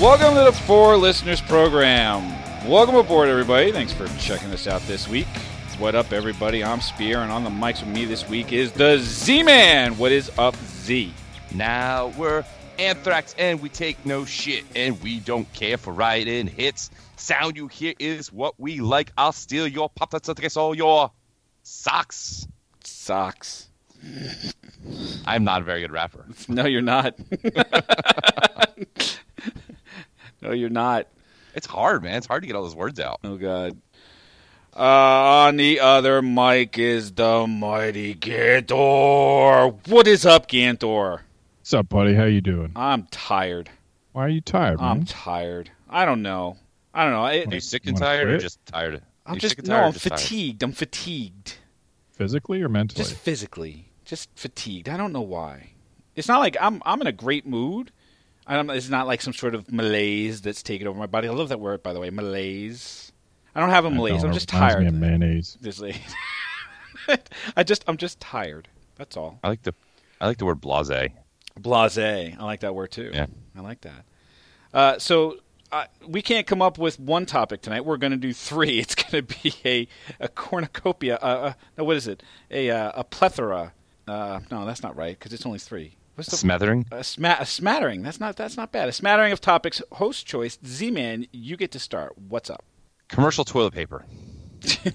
Welcome to the Four Listeners Program. Welcome aboard, everybody. Thanks for checking us out this week. What up, everybody? I'm Spear, and on the mics with me this week is the Z Man. What is up, Z? Now we're Anthrax and we take no shit and we don't care for writing hits. Sound you hear is what we like. I'll steal your pop tarts all your socks. Socks. I'm not a very good rapper. No, you're not. no, you're not. It's hard, man. It's hard to get all those words out. Oh God. Uh, on the other mic is the mighty Ganthor. What is up, Ganthor? What's up, buddy? How you doing? I'm tired. Why are you tired, man? I'm tired. I don't know. I don't know. It, Are you sick and wanna tired or just tired? I'm you just sick and no. tired or I'm just tired? fatigued. I'm fatigued. Physically or mentally? Just physically. Just fatigued. I don't know why. It's not like I'm. I'm in a great mood. I'm, it's not like some sort of malaise that's taken over my body. I love that word, by the way. Malaise. I don't have a malaise. I'm just reminds me tired. of mayonnaise. This late. I just. I'm just tired. That's all. I like the I like the word blase. Blase. I like that word too. Yeah. I like that. Uh, so uh, we can't come up with one topic tonight. We're going to do three. It's going to be a a cornucopia. Uh, uh, no, what is it? A uh, a plethora. Uh, no, that's not right because it's only three. What's the Smothering. a, sma- a smattering? That's not that's not bad. A smattering of topics. Host choice. Z Man, you get to start. What's up? Commercial toilet paper.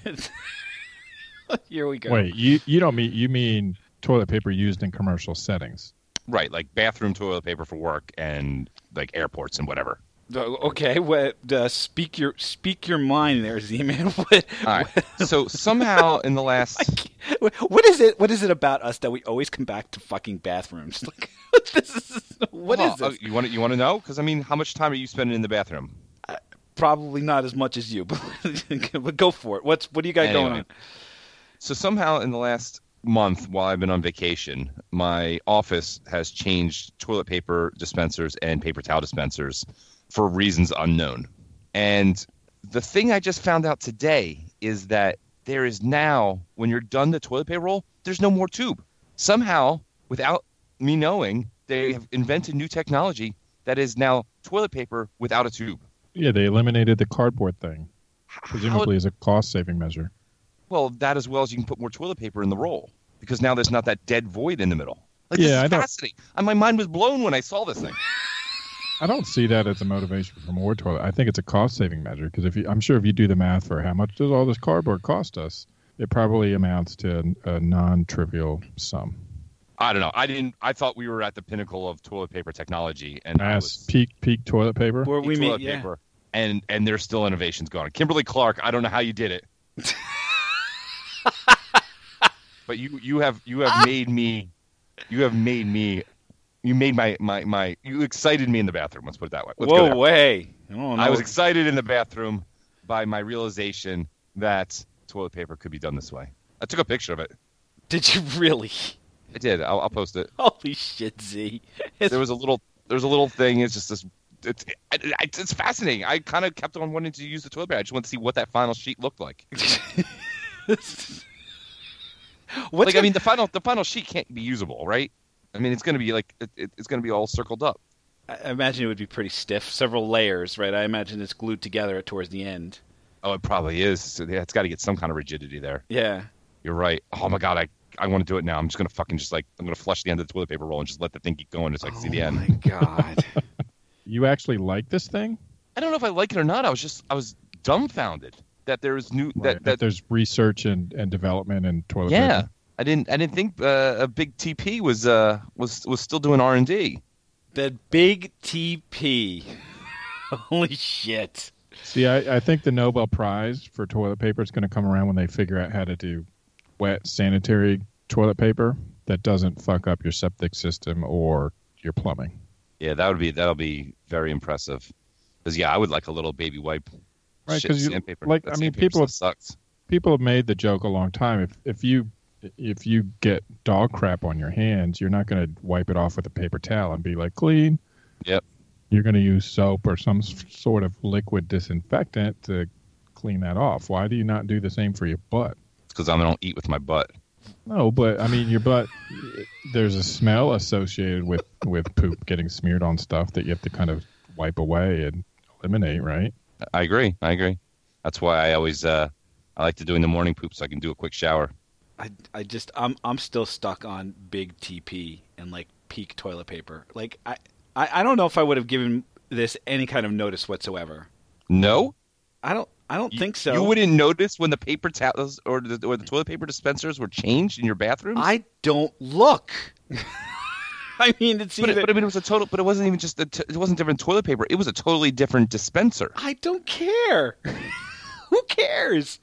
Here we go. Wait, you you don't mean you mean toilet paper used in commercial settings? Right, like bathroom toilet paper for work and like airports and whatever. Uh, Okay. What? Uh, speak your speak your mind there, Z Man. What? Right. so somehow in the last What is it? What is it about us that we always come back to fucking bathrooms? Like, this is what is Well, uh, this? you want to, you want to know? Because I mean, how much time are you spending in the bathroom? Probably not as much as you, but, but go for it. What's what do you got going on? So somehow in the last month, while I've been on vacation, my office has changed toilet paper dispensers and paper towel dispensers for reasons unknown. And the thing I just found out today is that there is now, when you're done the toilet paper roll, there's no more tube. Somehow, without me knowing, they have invented new technology that is now toilet paper without a tube. Yeah, they eliminated the cardboard thing, How- presumably as a cost saving measure. Well, that as well as you can put more toilet paper in the roll because now there's not that dead void in the middle. Like, Yeah, this I is know. fascinating. And my mind was blown when I saw this thing. I don't see that as a motivation for more toilet. I think it's a cost saving measure because if you, I'm sure if you do the math for how much does all this cardboard cost us, it probably amounts to a non trivial sum. I don't know. I didn't. I thought we were at the pinnacle of toilet paper technology, and I Mass was peak peak toilet paper. Where we toilet meet, yeah. paper, and and there's still innovations going. Kimberly Clark. I don't know how you did it, but you you have you have made me, you have made me, you made my my my you excited me in the bathroom. Let's put it that way. Let's go Whoa, way! Oh, no. I was excited in the bathroom by my realization that toilet paper could be done this way. I took a picture of it. Did you really? I did. I'll, I'll post it. Holy shit, Z! It's- There was a little. There's a little thing. It's just this. It's it's it's fascinating. I kind of kept on wanting to use the toilet paper. I just wanted to see what that final sheet looked like. What's like I mean, the final the final sheet can't be usable, right? I mean, it's going to be like it, it- it's going to be all circled up. I imagine it would be pretty stiff, several layers, right? I imagine it's glued together towards the end. Oh, it probably is. So, yeah, it's got to get some kind of rigidity there. Yeah. You're right. Oh my god, I I want to do it now. I'm just going to fucking just like I'm going to flush the end of the toilet paper roll and just let the thing keep going. Just like see the end. oh end. my god. You actually like this thing? I don't know if I like it or not. I was just I was dumbfounded that there is new Right, that that that there's research and, and development and toilet yeah. paper. I didn't I didn't think uh, a big TP was uh was was still doing R and D. the big TP. Holy shit. See, I, I think the Nobel Prize for toilet paper is going to come around when they figure out how to do wet sanitary toilet paper that doesn't fuck up your septic system or your plumbing. Yeah, that would be that'll be very impressive. Because yeah, I would like a little baby wipe. Right, because you- like, That I mean, people stuff sucks. People have made the joke a long time. If if you if you get dog crap on your hands, you're not going to wipe it off with a paper towel and be like clean. Yep. You're going to use soap or some sort of liquid disinfectant to clean that off. Why do you not do the same for your butt? Because I don't eat with my butt. No, but I mean, your butt. There's a smell associated with with poop getting smeared on stuff that you have to kind of wipe away and eliminate, right? I agree. I agree. That's why I always uh, I like to do in the morning poop so I can do a quick shower. I, I just I'm I'm still stuck on big TP and like peak toilet paper. Like I, I, I don't know if I would have given this any kind of notice whatsoever. No, I don't I don't You- think so. You wouldn't notice when the paper towels or the, or the toilet paper dispensers were changed in your bathrooms. I don't look. I mean, it's but, it, but I mean, it was a total. But it wasn't even just. A t- it wasn't different toilet paper. It was a totally different dispenser. I don't care. Who cares?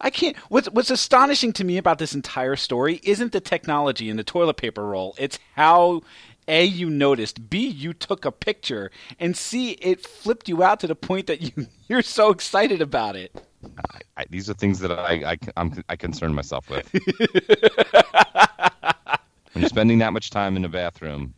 I can't. What's What's astonishing to me about this entire story isn't the technology in the toilet paper roll. It's how a you noticed, b you took a picture, and c it flipped you out to the point that you you're so excited about it. I, I, these are things that I I, I'm, I concern myself with. when you're spending that much time in the bathroom,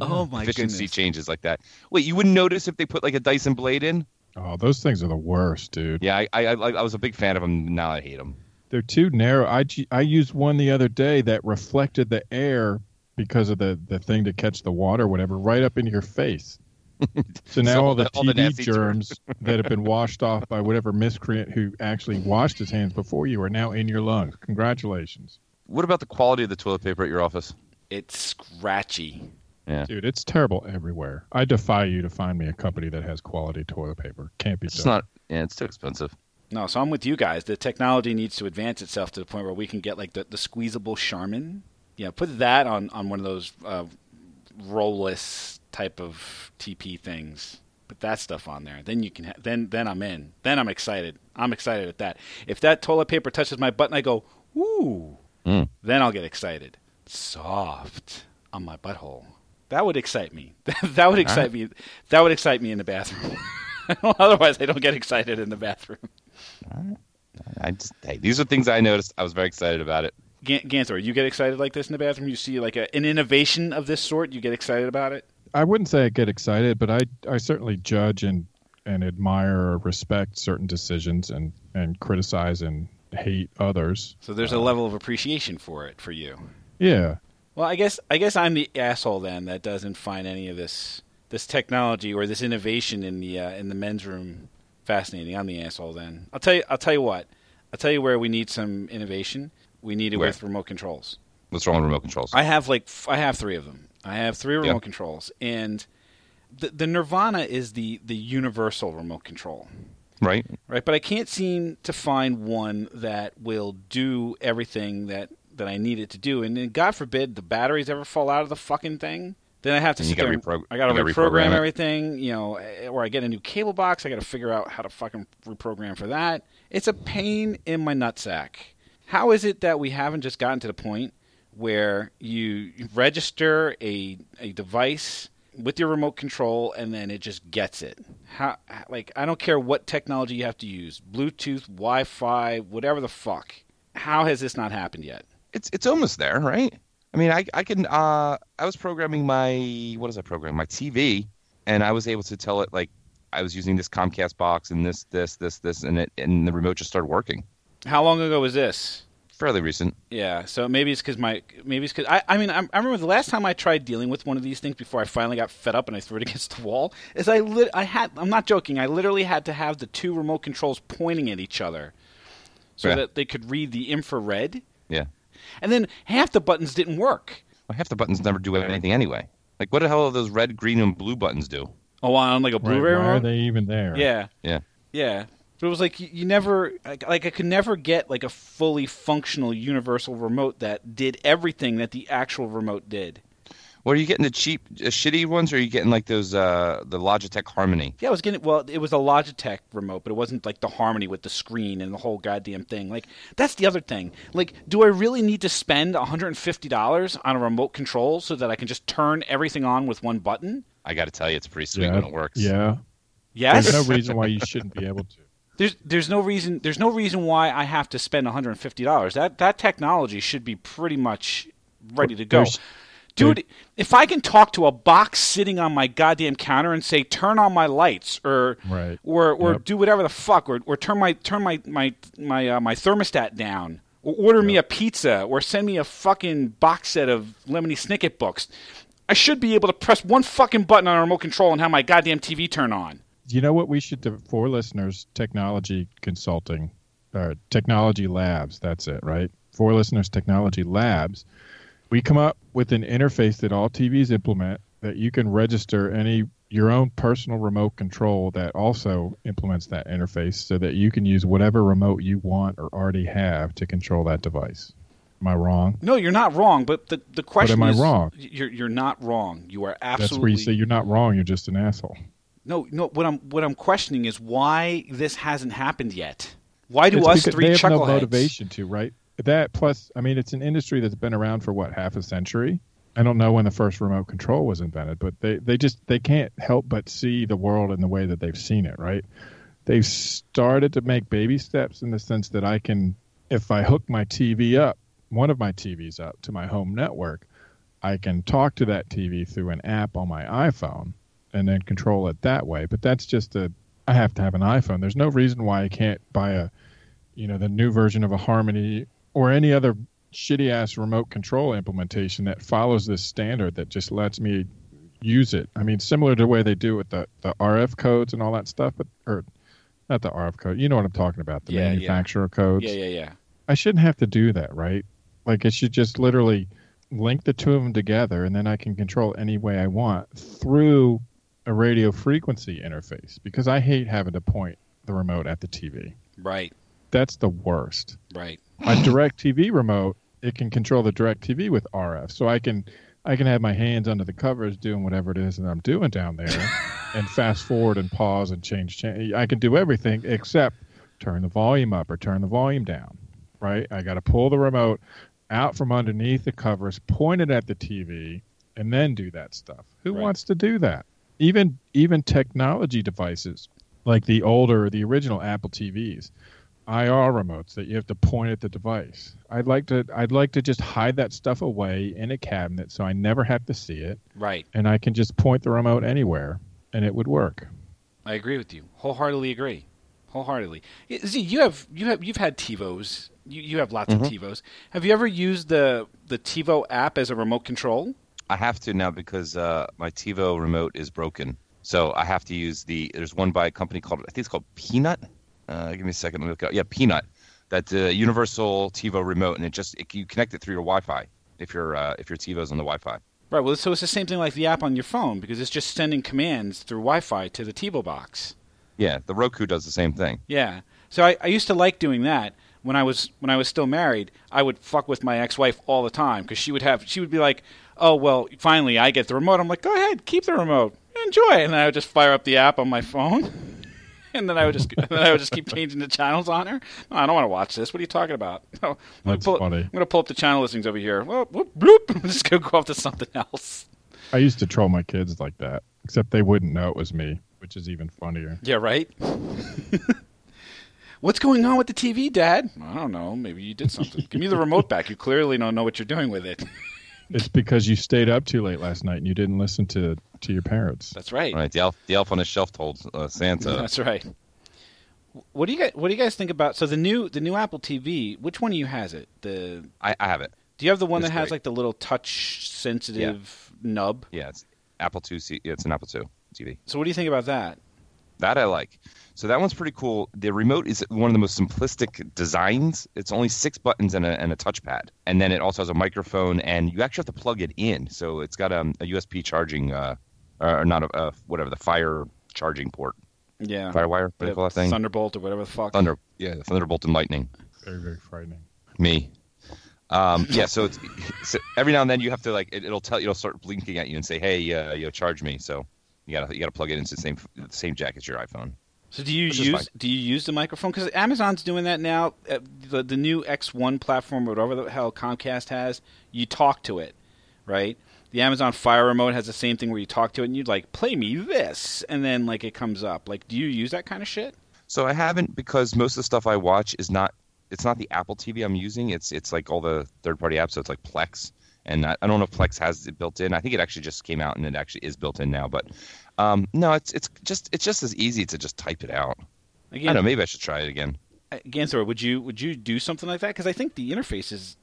Oh my efficiency goodness! changes like that. Wait, you wouldn't notice if they put like a Dyson blade in? Oh, those things are the worst, dude. Yeah, I I, I, I was a big fan of them. Now I hate them. They're too narrow. I, I used one the other day that reflected the air because of the, the thing to catch the water, or whatever, right up into your face. So now So all the all the TV nasty germs that have been washed off by whatever miscreant who actually washed his hands before you are now in your lungs. Congratulations. What about the quality of the toilet paper at your office? It's scratchy. Yeah. Dude, it's terrible everywhere. I defy you to find me a company that has quality toilet paper. Can't be It's done. not. Yeah, it's too expensive. No, so I'm with you guys. The technology needs to advance itself to the point where we can get like the, the squeezable Charmin. Yeah, put that on, on one of those uh, rollless type of TP things. Put that stuff on there. Then you can. Ha- then then I'm in. Then I'm excited. I'm excited at that. If that toilet paper touches my butt and I go, ooh, Mm. then I'll get excited. Soft on my butthole. That would excite me. that would excite me. That would excite me in the bathroom. Otherwise, I don't get excited in the bathroom. I just hey, these are things I noticed. I was very excited about it. Gan- Ganthor, you get excited like this in the bathroom? You see like a, an innovation of this sort, you get excited about it? I wouldn't say I get excited, but I I certainly judge and and admire or respect certain decisions and and criticize and hate others. So there's a uh, level of appreciation for it for you. Yeah. Well, I guess I guess I'm the asshole then that doesn't find any of this this technology or this innovation in the uh, in the men's room fascinating. I'm the asshole then. I'll tell you. I'll tell you what. I'll tell you where we need some innovation. We need it Where? with remote controls. What's wrong with remote controls? I have like I have three of them. I have three remote Yeah. controls, and the the Nirvana is the the universal remote control. right? right? But I can't seem to find one that will do everything that that I need it to do. And then, God forbid, the batteries ever fall out of the fucking thing. Then I have to And sit gotta there. I got to reprogram, reprogram everything, you know, eh, or I get a new cable box. I got to figure out how to fucking reprogram for that. It's a pain in my nutsack. How is it that we haven't just gotten to the point where you register a a device with your remote control and then it just gets it? How like I don't care what technology you have to use, Bluetooth, Wi-Fi, whatever the fuck. How has this not happened yet? It's it's almost there, right? I mean, I I can. Uh, I was programming my what is I program my TV, and I was able to tell it like I was using this Comcast box and this this this this, and it and the remote just started working. How long ago was this? Fairly recent. Yeah, so maybe it's because my maybe it's because I I mean I, I remember the last time I tried dealing with one of these things before I finally got fed up and I threw it against the wall is I lit I had I'm not joking I literally had to have the two remote controls pointing at each other so Yeah. that they could read the infrared Yeah. And then half the buttons didn't work. Well, half the buttons never do anything anyway. Like, what the hell are those red, green, and blue buttons do? Oh, on like a Right, Blu-ray why are remote. they even there? Yeah, Yeah. yeah. But it was like you, you never like, like I could never get like a fully functional universal remote that did everything that the actual remote did. What are you getting the cheap, uh, shitty ones, or are you getting like those uh the Logitech Harmony? Yeah, I was getting well. It was a Logitech remote, but it wasn't like the Harmony with the screen and the whole goddamn thing. Like that's the other thing. Like, do I really need to spend one hundred and fifty dollars on a remote control so that I can just turn everything on with one button? I got to tell you, it's pretty sweet Yeah. when it works. Yeah. Yes. There's no reason why you shouldn't be able to. there's there's no reason there's no reason why I have to spend one hundred and fifty dollars. That that technology should be pretty much ready to go. There's- Dude, if I can talk to a box sitting on my goddamn counter and say turn on my lights or Right. or or Yep. do whatever the fuck or, or turn my turn my my my uh, my thermostat down or order me a pizza or send me a fucking box set of Lemony Snicket books. I should be able to press one fucking button on a remote control and have my goddamn TV turn on. You know what we should do for listeners? Technology consulting, or technology labs. That's it, right? For listeners, technology labs. We come up with an interface that all TVs implement that you can register any your own personal remote control that also implements that interface so that you can use whatever remote you want or already have to control that device. Am I wrong? No, you're not wrong. But the the question am I wrong? You're you're not wrong. You are absolutely. That's where you say you're not wrong. You're just an asshole. no no. What I'm what I'm questioning is why this hasn't happened yet. Why do It's us three they have no motivation to, right? That plus, I mean, it's an industry that's been around for what half a century. I don't know when the first remote control was invented, but they they just they can't help but see the world in the way that they've seen it, right? They've started to make baby steps in the sense that I can, if I hook my TV up, one of my TVs up to my home network, I can talk to that TV through an app on my iPhone and then control it that way. But that's just a I have to have an iPhone. There's no reason why I can't buy a you know the new version of a Harmony or any other shitty ass remote control implementation that follows this standard that just lets me use it. I mean, similar to the way they do with the, the RF codes and all that stuff, but or not the RF code. You know what I'm talking about? The Yeah, yeah. manufacturer codes. Yeah, yeah, yeah. I shouldn't have to do that, right? Like it should just literally link the two of them together, and then I can control any way I want through a radio frequency interface. Because I hate having to point the remote at the TV. Right, That's the worst. right. My DirecTV remote, it can control the DirecTV with RF. So I can I can have my hands under the covers doing whatever it is that I'm doing down there and fast forward and pause and change, change. I can do everything except turn the volume up or turn the volume down. Right? I got to pull the remote out from underneath the covers, point it at the TV, and then do that stuff. Who Right. wants to do that? Even even technology devices like the older, the original Apple TVs, IR remotes that you have to point at the device. I'd like to I'd like to just hide that stuff away in a cabinet so I never have to see it Right. and I can just point the remote anywhere and it would work. I agree with you. Wholeheartedly agree. Wholeheartedly. Y- Z, you have you have you've had TiVos. You you have lots Mhm. of TiVos. Have you ever used the the TiVo app as a remote control? I have to now because uh, my TiVo remote is broken. So I have to use the. There's one by a company called I think it's called Peanut. Uh, give me a second. Let me look up. Yeah, Peanut. That uh, universal TiVo remote, and it just it, you connect it through your Wi-Fi if your uh, if your TiVo's on the Wi-Fi. Right. Well, so it's the same thing like the app on your phone because it's just sending commands through Wi-Fi to the TiVo box. Yeah, the Roku does the same thing. Yeah. So I, I used to like doing that when I was when I was still married. I would fuck with my ex-wife all the time because she would have she would be like, "Oh well, finally I get the remote." I'm like, "Go ahead, keep the remote, enjoy it." And then I would just fire up the app on my phone, and then I would just and then I would just keep changing the channels on her. No, I don't want to watch this. What are you talking about? No, I'm gonna That's pull, funny. I'm going to pull up the channel listings over here. Well, whoop, bloop. I'm just to go off to something else. I used to troll my kids like that, except they wouldn't know it was me, which is even funnier. Yeah, right. What's going on with the TV, Dad? I don't know. Maybe you did something. Give me the remote back. You clearly don't know what you're doing with it. It's because you stayed up too late last night and you didn't listen to to your parents. That's right. Right. the elf, the elf on the shelf told uh, Santa. That's right. What do you guys What do you guys think about? So the new the new Apple TV. Which one of you has it? The I, I have it. Do you have the one It's that has great. like the little touch sensitive nub? Yeah, it's Apple II. C- yeah, it's an Apple II TV. So what do you think about that? That I like. So that one's pretty cool. The remote is one of the most simplistic designs. It's only six buttons and a, and a touchpad, and then it also has a microphone, and you actually have to plug it in. So it's got um, a USB charging, uh, or not a, uh, whatever the fire charging port, Yeah. FireWire. What do you call that thing? Thunderbolt or whatever the fuck. Thunder. Yeah, Thunderbolt and Lightning. Very very frightening. Me. Um, yeah, so, it's, so every now and then you have to like it, it'll tell it'll start blinking at you and say, "Hey, uh, you know, charge me." So you gotta you gotta plug it into the same the same jack as your iPhone. So do you use do you use the microphone? Because Amazon's doing that now. Uh, the the new X1 platform, or whatever the hell Comcast has, you talk to it, right? The Amazon Fire Remote has the same thing where you talk to it and you'd like play me this, and then like it comes up. Like, do you use that kind of shit? So I haven't because most of the stuff I watch is not it's not the Apple TV I'm using. It's it's like all the third party apps. So it's like Plex, and I, I don't know if Plex has it built in. I think it actually just came out and it actually is built in now. But um, no, it's it's just it's just as easy to just type it out. I don't know. Maybe I should try it again. again, sorry, would you would you do something like that? Because I think the interface is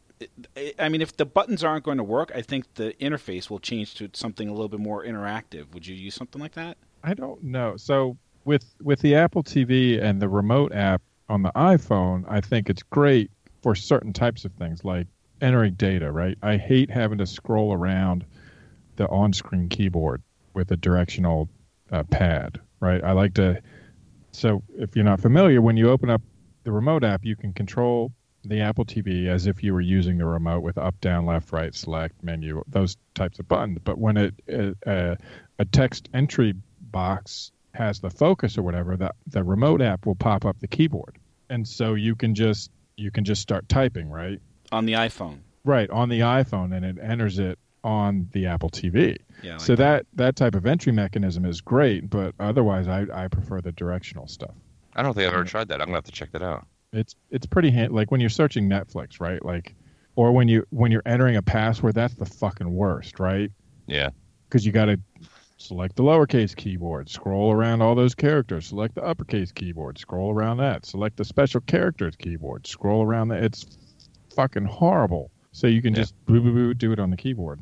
I mean, if the buttons aren't going to work, I think the interface will change to something a little bit more interactive. Would you use something like that? I don't know. So with with the Apple TV and the remote app on the iPhone, I think it's great for certain types of things like entering data, right? I hate having to scroll around the on-screen keyboard with a directional uh, pad, right? I like to so if you're not familiar, when you open up the remote app, you can control the Apple TV as if you were using the remote with up, down, left, right, select, menu, those types of buttons. But when it uh, a text entry box has the focus or whatever, the the remote app will pop up the keyboard, and so you can just you can just start typing right on the iPhone. Right on the iPhone, and it enters it on the Apple TV. Yeah, like so that. that that type of entry mechanism is great, but otherwise, I I prefer the directional stuff. I don't think I've ever tried that. I'm gonna have to check that out. It's it's pretty hand, like when you're searching Netflix, right? Like, or when you when you're entering a password, that's the fucking worst, right? Yeah. Because you got to select the lowercase keyboard, scroll around all those characters, select the uppercase keyboard, scroll around that, select the special characters keyboard, scroll around that. It's fucking horrible. So you can Yeah. just boo, boo, boo, do it on the keyboard.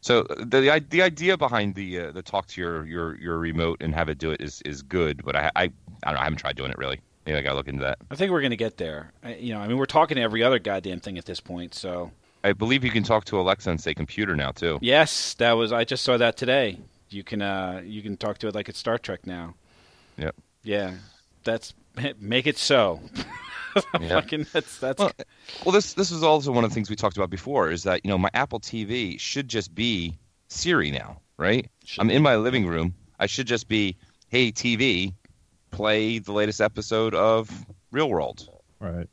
So the the, the idea behind the uh, the talk to your, your your remote and have it do it is is good, but I I, I don't know. I haven't tried doing it really. Maybe I gotta look into that. I think we're going to get there. I, you know, I mean, we're talking to every other goddamn thing at this point. So I believe you can talk to Alexa and say computer now too. yes, that was. I just saw that today. You can uh, you can talk to it like it's Star Trek now. Yep. Yeah, that's make it so. Yeah. Fucking that's that's Well, Well, this this is also one of the things we talked about before is that you know my Apple TV should just be Siri now, right? Should I'm be. in my living room. I should just be, hey TV, play the latest episode of Real World. Right.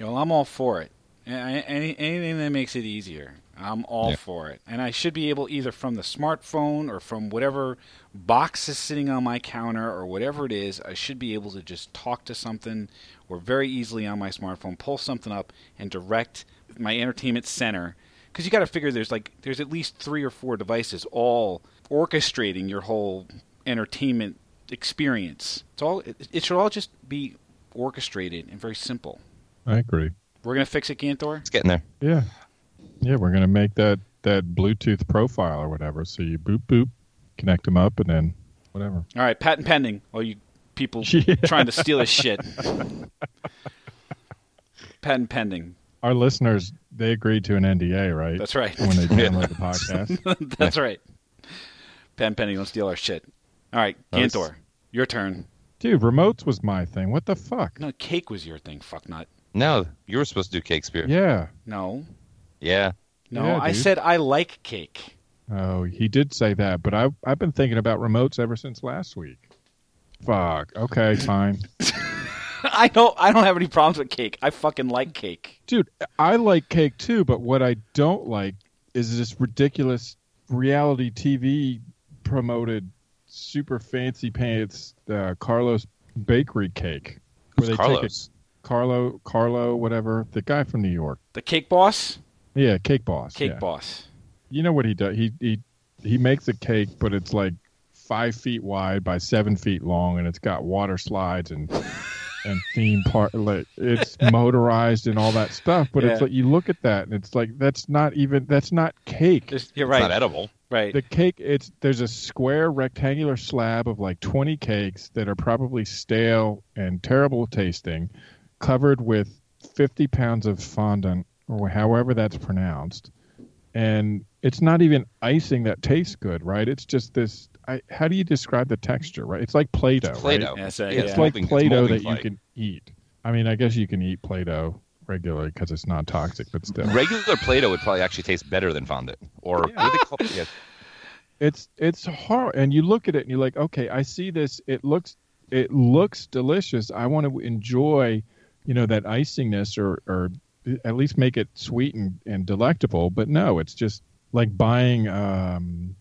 Well, I'm all for it. Any, anything that makes it easier, I'm all Yeah. for it. And I should be able either from the smartphone or from whatever box is sitting on my counter or whatever it is, I should be able to just talk to something or very easily on my smartphone pull something up and direct my entertainment center. Because you got to figure there's like there's at least three or four devices all orchestrating your whole entertainment experience. It's all it, it should all just be orchestrated and very simple. I agree. We're gonna fix it, Ganthor. It's getting there. Yeah. Yeah, we're gonna make that that Bluetooth profile or whatever. So you boop boop, connect them up, and then whatever. All right, patent pending. All you people Yeah. trying to steal his shit. patent pending. Our listeners, they agreed to an NDA, right? That's right. when they download the podcast. That's right. Patent pending. Don't steal our shit. All right, Nice. Ganthor, your turn. Dude, remotes was my thing. What the fuck? No, cake was your thing. Fuck nut. No, you were supposed to do cake spear. Yeah. No, Yeah. no. Yeah, I dude. said I like cake. Oh, he did say that, but I've I've been thinking about remotes ever since last week. Fuck. Okay, fine. I don't. I don't have any problems with cake. I fucking like cake. Dude, I like cake too, but what I don't like is this ridiculous reality TV promoted super fancy pants uh, Carlo's Bakery cake. Who's take Carlos? a Carlo Carlo whatever, the guy from New York. The cake boss. Yeah, cake boss. Cake yeah. boss. You know what he does? He he he makes a cake, but it's like five feet wide by seven feet long, and it's got water slides and and theme part. Like it's motorized and all that stuff. But it's like you look at that, and it's like that's not even that's not cake. Just, you're It's not right. edible. Right. The cake, it's there's a square rectangular slab of like 20 cakes that are probably stale and terrible tasting, covered with 50 pounds of fondant or however that's pronounced, and it's not even icing that tastes good, right? It's just this. I, how do you describe the texture? Right? It's like Play-Doh. It's? Play-Doh. Yeah, so, It's It's yeah. like it's Play-Doh that you can eat. I mean, I guess you can eat Play-Doh regularly because it's not toxic, but still. Regular Play-Doh would probably actually taste better than fondant. Or what do they call it? Yeah. it's it's hard and you look at it and you're like okay i see this it looks it looks delicious i want to enjoy you know that icingness or or at least make it sweet and, and delectable but no it's just like buying um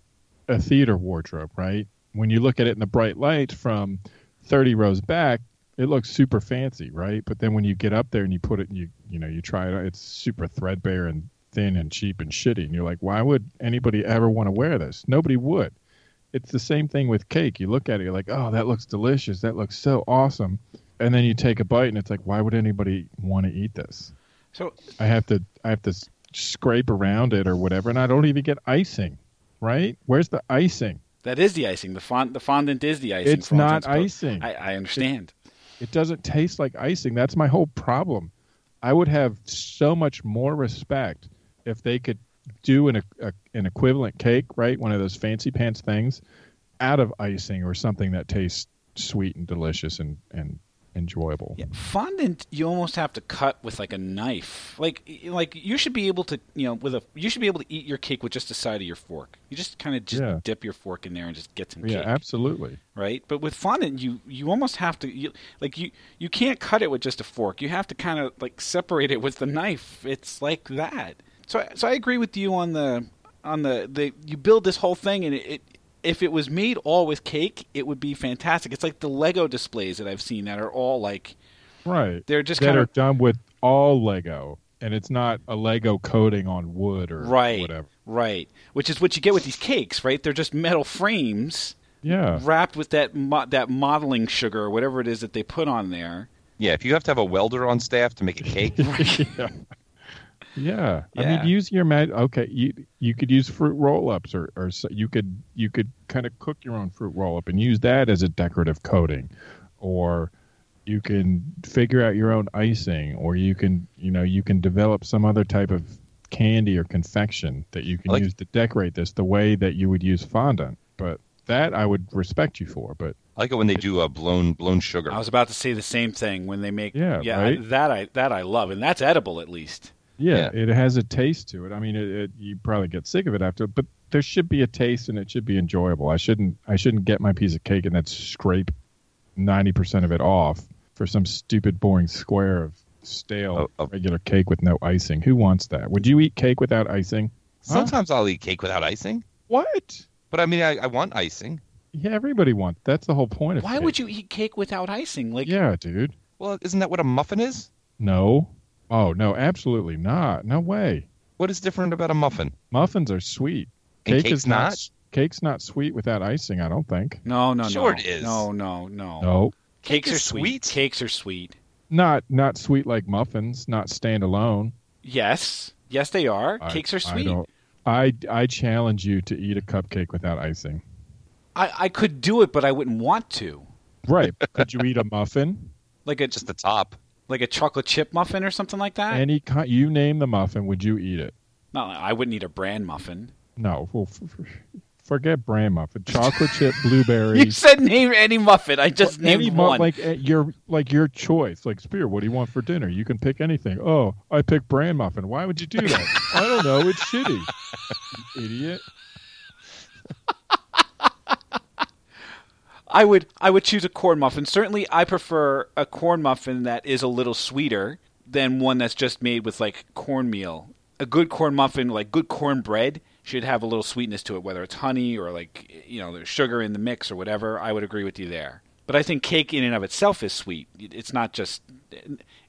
a theater wardrobe right? When you look at it in the bright light from 30 rows back it looks super fancy right? But then when you get up there and you put it and you you know you try it it's super threadbare and thin and cheap and shitty and you're like why would anybody ever want to wear this? Nobody would. It's the same thing with cake. You look at it you're like oh that looks delicious. That looks so awesome. And then you take a bite and it's like why would anybody want to eat this So I have to I have to scrape around it or whatever, and I don't even get icing. Right? Where's the icing? that is the icing. The fond the fondant is the icing. It's not intents and purposes. icing. I, I understand. It doesn't taste like icing. That's my whole problem. I would have so much more respect if they could do an a, an equivalent cake, right? One of those fancy pants things, out of icing or something that tastes sweet and delicious and and enjoyable. Yeah, fondant you almost have to cut with like a knife. Like like you should be able to you know with a you should be able to eat your cake with just the side of your fork. You just kind of just Yeah. dip your fork in there and just get some Yeah, cake, absolutely. right? But with fondant you you almost have to you, like you you can't cut it with just a fork. You have to kind of like separate it with the knife. It's like that. So I- so I agree with you on the on the the you build this whole thing and it, it if it was made all with cake, it would be fantastic. It's like the Lego displays that I've seen that are all like Right. they're just that kind are of done with all Lego, and it's not a Lego coating on wood or right, whatever. right. Which is what you get with these cakes, right? They're just metal frames Yeah. wrapped with that mo- that modeling sugar or whatever it is that they put on there. Yeah, if you have to have a welder on staff to make a cake, yeah. Yeah. I mean, use your mag. Okay, you you could use fruit roll-ups, or or so you could you could kind of cook your own fruit roll-up and use that as a decorative coating, or you can figure out your own icing, or you can you know you can develop some other type of candy or confection that you can like- use to decorate this the way that you would use fondant. But that I would respect you for. But I like it when they do a blown blown sugar. I was about to say the same thing when they make Yeah, yeah right? that I that I love and that's edible at least. Yeah, it has a taste to it. I mean, it, it, you probably get sick of it after, but there should be a taste and it should be enjoyable. I shouldn't I shouldn't get my piece of cake and then scrape ninety percent of it off for some stupid boring square of stale Oh, oh. regular cake with no icing. Who wants that? Would you eat cake without icing? Huh? Sometimes I'll eat cake without icing, What? but I mean, I, I want icing. Yeah, everybody wants. That's the whole point of. Why cake. would you eat cake without icing? Like Yeah, dude. Well, isn't that what a muffin is? No. Oh no, absolutely not. No way. What is different about a muffin? Muffins are sweet. And Cake cake's is not. not? Cake's not sweet without icing. I don't think. no, no, no. Sure it is. No, no, no. No. Cakes Cake are sweet. sweet. Cakes are sweet. Not not sweet like muffins. Not stand alone. Yes. Yes they are. I- Cakes are I sweet. don't. I I challenge you to eat a cupcake without icing. I, I could do it but I wouldn't want to. Right? Could you eat a muffin? Like a Just the top. Like a chocolate chip muffin or something like that? Any kind. You name the muffin. Would you eat it? no, I wouldn't eat a bran muffin. No. Well, forget bran muffin. Chocolate chip, blueberry. You said name any muffin. I just Well, named mu- one. like uh, your like your choice. Like Spear, what do you want for dinner? You can pick anything. Oh, I pick bran muffin. Why would you do that? I don't know. It's shitty. You idiot. I would I would choose a corn muffin. Certainly, I prefer a corn muffin that is a little sweeter than one that's just made with like cornmeal. A good corn muffin, like good cornbread, should have a little sweetness to it, whether it's honey or like you know there's sugar in the mix or whatever. I would agree with you there. But I think cake in and of itself is sweet. It's not just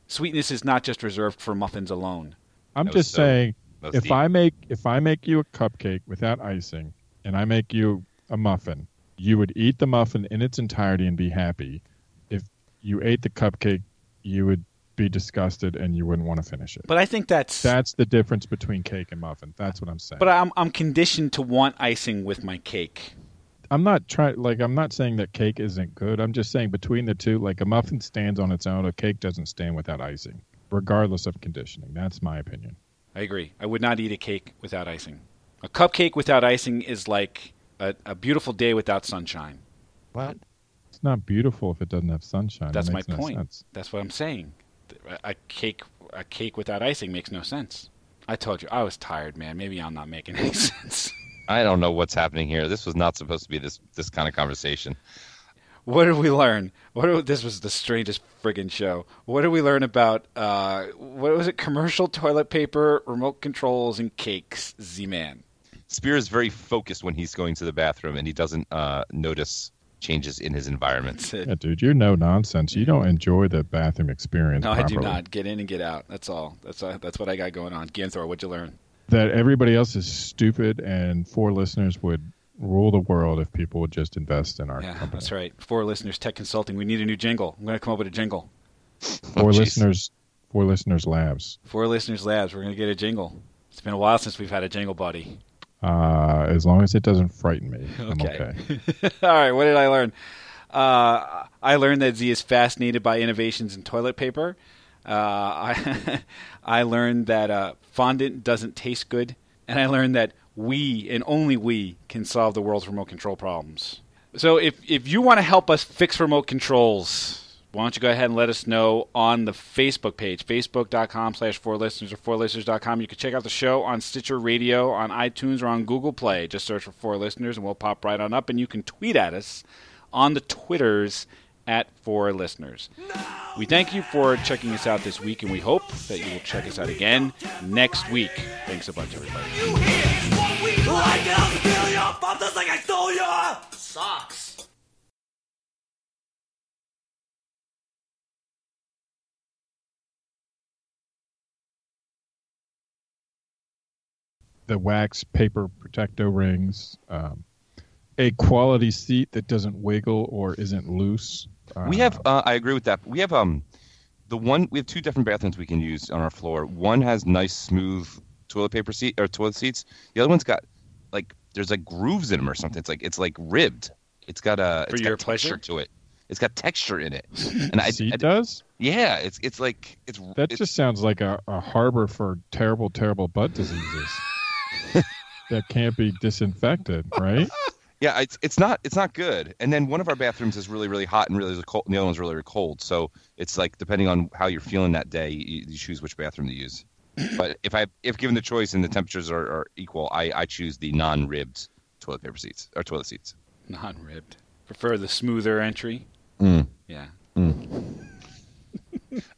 sweetness is not just reserved for muffins alone. I'm just so- saying. If deep. I make if I make you a cupcake without icing, and I make you a muffin, you would eat the muffin in its entirety and be happy. If you ate the cupcake, you would be disgusted and you wouldn't want to finish it. But I think that's That's the difference between cake and muffin. That's what I'm saying. but I'm I'm conditioned to want icing with my cake. I'm not trying like I'm not saying that cake isn't good. I'm just saying between the two, like a muffin stands on its own, a cake doesn't stand without icing, regardless of conditioning. That's my opinion. I agree. I would not eat a cake without icing. A cupcake without icing is like a, a beautiful day without sunshine. What? It's not beautiful if it doesn't have sunshine. That's That my no point. sense. That's what I'm saying. A, a cake, a cake without icing makes no sense. I told you I was tired, man. Maybe I'm not making any sense. I don't know what's happening here. This was not supposed to be this this kind of conversation. What did we learn? What did, this was the strangest friggin' show. What did we learn about? Uh, what was it? Commercial toilet paper, remote controls, and cakes. Z-man. Spear is very focused when he's going to the bathroom, and he doesn't uh, notice changes in his environment. Yeah, dude, you're no nonsense. You don't enjoy the bathroom experience. No, I do not. Get in and get out. That's all. That's uh, that's what I got going on. Ganthor, what'd you learn? That everybody else is stupid, and four listeners would rule the world if people would just invest in our Yeah, company. that's right. Four listeners, tech consulting. We need a new jingle. I'm going to come up with a jingle. Four Oh, listeners, Four Listeners Labs. Four Listeners Labs. We're going to get a jingle. It's been a while since we've had a jingle, buddy. Uh, as long as it doesn't frighten me, I'm Okay. okay. All right, what did I learn? Uh, I learned that Z is fascinated by innovations in toilet paper. Uh, I, I learned that uh, fondant doesn't taste good. And I learned that we, and only we, can solve the world's remote control problems. So if, if you want to help us fix remote controls, why don't you go ahead and let us know on the Facebook page, facebook.com slash four listeners or four listeners.com. You can check out the show on Stitcher Radio, on iTunes, or on Google Play. Just search for four listeners and we'll pop right on up. And you can tweet at us on the Twitters at four listeners. We thank you for checking us out this week, and we hope that you will check us out again next week. Thanks a bunch, everybody. You The wax paper protecto rings. Um, a quality seat that doesn't wiggle or isn't loose. We have. Uh, I agree with that. We have um, the one. We have two different bathrooms we can use on our floor. One has nice, smooth toilet paper seat or toilet seats. The other one's got like there's like grooves in them or something. It's like it's like ribbed. It's got a For it's your got texture pleasure? to it. It's got texture in it. And I, seat I- does. yeah, it's it's like it's That it's, just sounds like a, a harbor for terrible, terrible butt diseases that can't be disinfected, right? Yeah, it's it's not it's not good. And then one of our bathrooms is really really hot and really really cold, and the other one's really really cold. So it's like depending on how you're feeling that day, you, you choose which bathroom to use. But if I if given the choice and the temperatures are, are equal, I, I choose the non-ribbed toilet paper seats or toilet seats. Non ribbed. Prefer the smoother entry. Mm. Yeah.